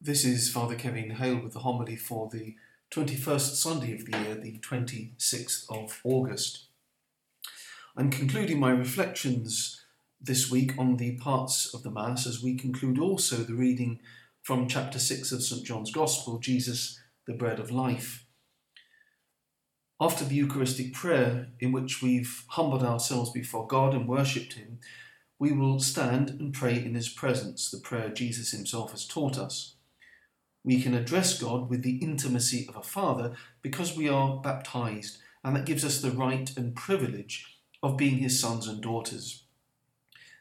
This is Father Kevin Hale with the homily for the 21st Sunday of the year, the 26th of August. I'm concluding my reflections this week on the parts of the Mass as we conclude also the reading from chapter 6 of St John's Gospel, Jesus, the Bread of Life. After the Eucharistic prayer, in which we've humbled ourselves before God and worshipped Him, we will stand and pray in His presence, the prayer Jesus Himself has taught us. We can address God with the intimacy of a father because we are baptized, and that gives us the right and privilege of being his sons and daughters.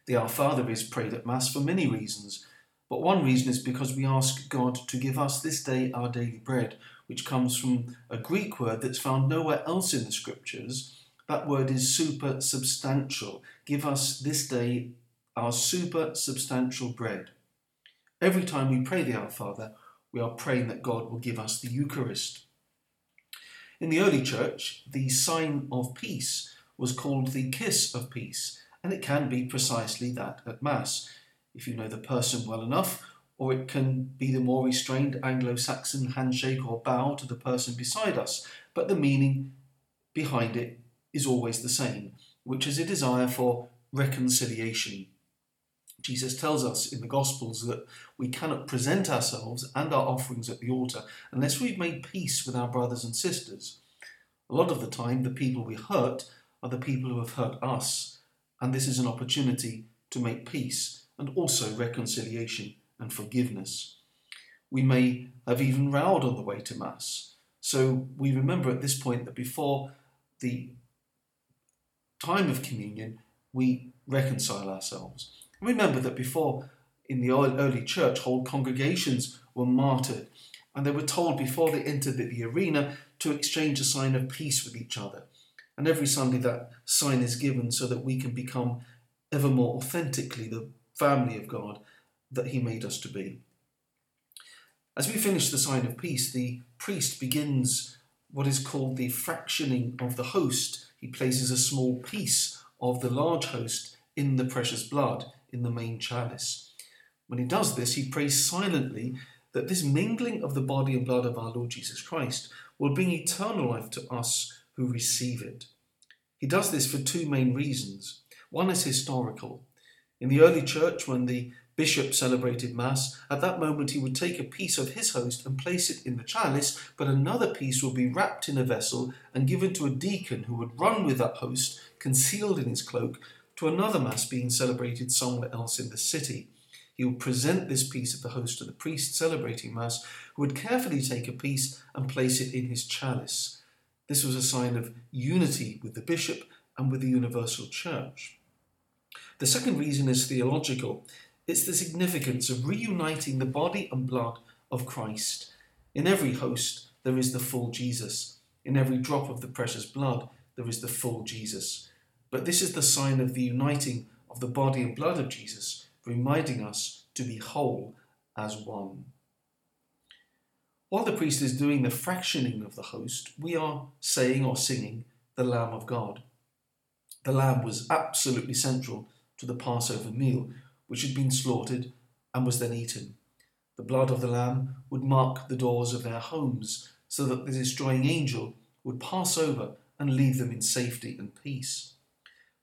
The Our Father is prayed at Mass for many reasons, but one reason is because we ask God to give us this day our daily bread, which comes from a Greek word that's found nowhere else in the Scriptures. That word is super substantial. Give us this day our super substantial bread. Every time we pray the Our Father, we are praying that God will give us the Eucharist. In the early church, the sign of peace was called the kiss of peace, and it can be precisely that at Mass, if you know the person well enough, or it can be the more restrained Anglo Saxon handshake or bow to the person beside us, but the meaning behind it is always the same, which is a desire for reconciliation Jesus tells us in the Gospels that we cannot present ourselves and our offerings at the altar unless we've made peace with our brothers and sisters. A lot of the time, the people we hurt are the people who have hurt us, and this is an opportunity to make peace and also reconciliation and forgiveness. We may have even rowed on the way to Mass, so we remember at this point that before the time of communion, we reconcile ourselves. Remember that before, in the early church, whole congregations were martyred, and they were told before they entered the arena to exchange a sign of peace with each other. And every Sunday that sign is given so that we can become ever more authentically the family of God that He made us to be. As we finish the sign of peace, the priest begins what is called the fractioning of the host. He places a small piece of the large host in the precious blood in the main chalice. When he does this, he prays silently that this mingling of the body and blood of our Lord Jesus Christ will bring eternal life to us who receive it. He does this for two main reasons. One is historical. In the early church, when the bishop celebrated Mass, at that moment he would take a piece of his host and place it in the chalice, but another piece would be wrapped in a vessel and given to a deacon who would run with that host, concealed in his cloak, to another Mass being celebrated somewhere else in the city. He would present this piece of the host to the priest celebrating Mass, who would carefully take a piece and place it in his chalice. This was a sign of unity with the bishop and with the universal church. The second reason is theological. It's the significance of reuniting the body and blood of Christ. In every host, there is the full Jesus. In every drop of the precious blood, there is the full Jesus. But this is the sign of the uniting of the body and blood of Jesus, reminding us to be whole as one. While the priest is doing the fractioning of the host, we are saying or singing the Lamb of God. The lamb was absolutely central to the Passover meal, which had been slaughtered and was then eaten. The blood of the lamb would mark the doors of their homes so that the destroying angel would pass over and leave them in safety and peace.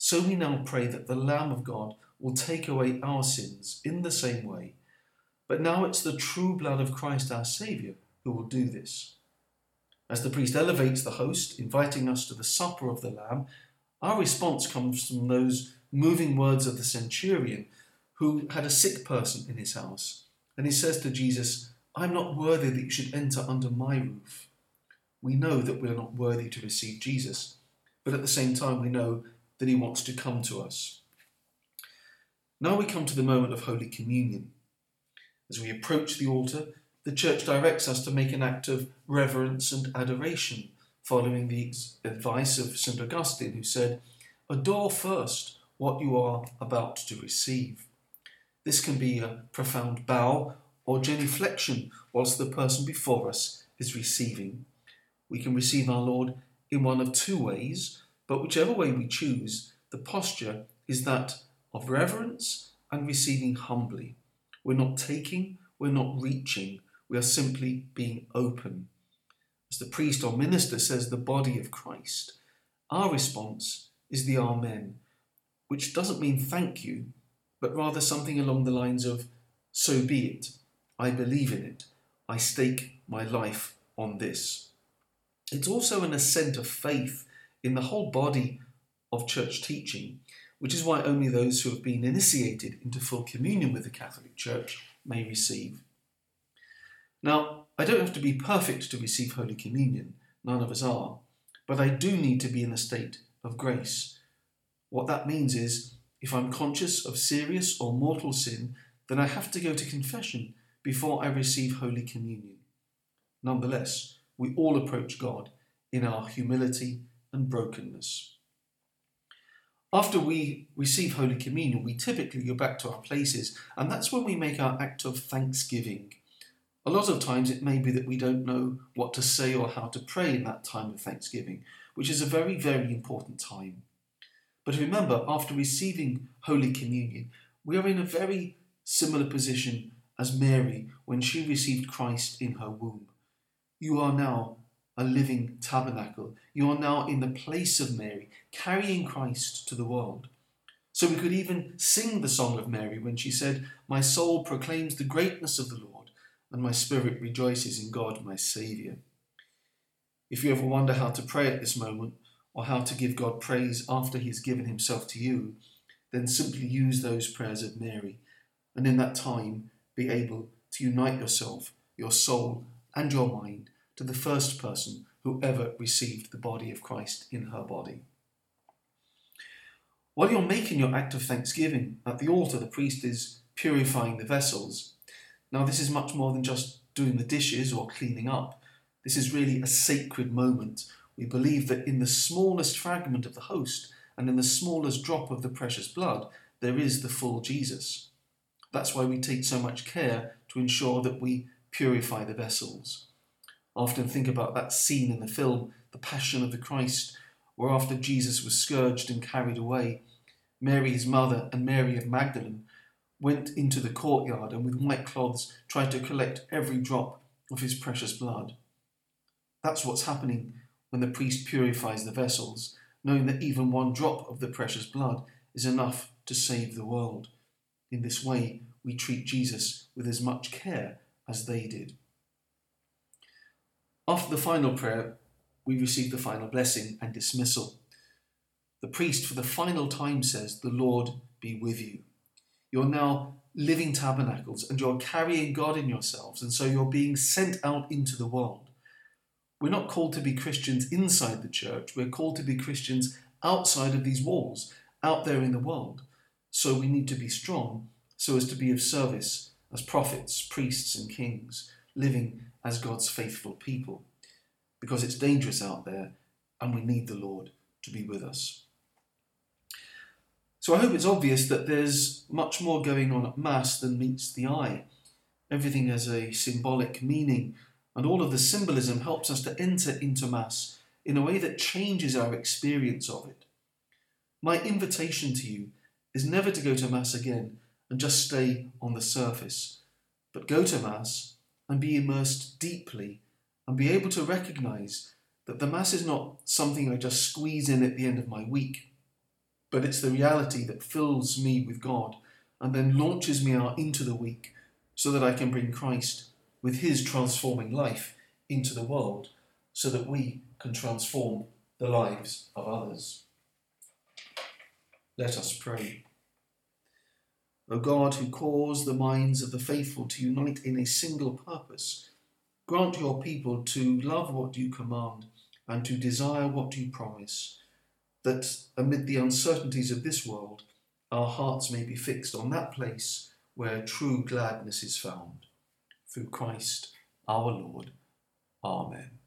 So we now pray that the Lamb of God will take away our sins in the same way. But now it's the true blood of Christ our Saviour who will do this. As the priest elevates the host, inviting us to the supper of the Lamb, our response comes from those moving words of the centurion who had a sick person in his house. And he says to Jesus, I'm not worthy that you should enter under my roof. We know that we are not worthy to receive Jesus, but at the same time, we know that he wants to come to us. Now we come to the moment of Holy Communion. As we approach the altar, the Church directs us to make an act of reverence and adoration, following the advice of St. Augustine, who said, Adore first what you are about to receive. This can be a profound bow or genuflection whilst the person before us is receiving. We can receive our Lord in one of two ways but whichever way we choose, the posture is that of reverence and receiving humbly. We're not taking, we're not reaching, we are simply being open. As the priest or minister says, the body of Christ, our response is the Amen, which doesn't mean thank you, but rather something along the lines of, so be it, I believe in it, I stake my life on this. It's also an assent of faith in the whole body of church teaching, which is why only those who have been initiated into full communion with the Catholic Church may receive. Now, I don't have to be perfect to receive Holy Communion, none of us are, but I do need to be in a state of grace. What that means is, if I'm conscious of serious or mortal sin, then I have to go to confession before I receive Holy Communion. Nonetheless, we all approach God in our humility and brokenness. After we receive Holy Communion, we typically go back to our places, and that's when we make our act of thanksgiving. A lot of times it may be that we don't know what to say or how to pray in that time of thanksgiving, which is a very, very important time. But remember, after receiving Holy Communion, we are in a very similar position as Mary when she received Christ in her womb. You are now a living tabernacle. You are now in the place of Mary, carrying Christ to the world. So we could even sing the song of Mary when she said, My soul proclaims the greatness of the Lord, and my spirit rejoices in God my Saviour. If you ever wonder how to pray at this moment, or how to give God praise after He has given Himself to you, then simply use those prayers of Mary, and in that time be able to unite yourself, your soul, and your mind to the first person who ever received the body of Christ in her body. While you're making your act of thanksgiving at the altar, the priest is purifying the vessels. Now, this is much more than just doing the dishes or cleaning up. This is really a sacred moment. We believe that in the smallest fragment of the host and in the smallest drop of the precious blood, there is the full Jesus. That's why we take so much care to ensure that we purify the vessels. I often think about that scene in the film, The Passion of the Christ, where after Jesus was scourged and carried away, Mary, his mother, and Mary of Magdalene went into the courtyard and with white cloths tried to collect every drop of his precious blood. That's what's happening when the priest purifies the vessels, knowing that even one drop of the precious blood is enough to save the world. In this way, we treat Jesus with as much care as they did. After the final prayer, we receive the final blessing and dismissal. The priest, for the final time, says, The Lord be with you. You're now living tabernacles and you're carrying God in yourselves, and so you're being sent out into the world. We're not called to be Christians inside the church, we're called to be Christians outside of these walls, out there in the world. So we need to be strong so as to be of service as prophets, priests, and kings, living as God's faithful people because it's dangerous out there and we need the Lord to be with us. So I hope it's obvious that there's much more going on at Mass than meets the eye. Everything has a symbolic meaning, and all of the symbolism helps us to enter into Mass in a way that changes our experience of it. My invitation to you is never to go to Mass again and just stay on the surface, but go to Mass and be immersed deeply and be able to recognize that the Mass is not something I just squeeze in at the end of my week, but it's the reality that fills me with God and then launches me out into the week so that I can bring Christ with his transforming life into the world so that we can transform the lives of others. Let us pray. O God, who cause the minds of the faithful to unite in a single purpose, grant your people to love what you command and to desire what you promise, that amid the uncertainties of this world, our hearts may be fixed on that place where true gladness is found. Through Christ our Lord. Amen.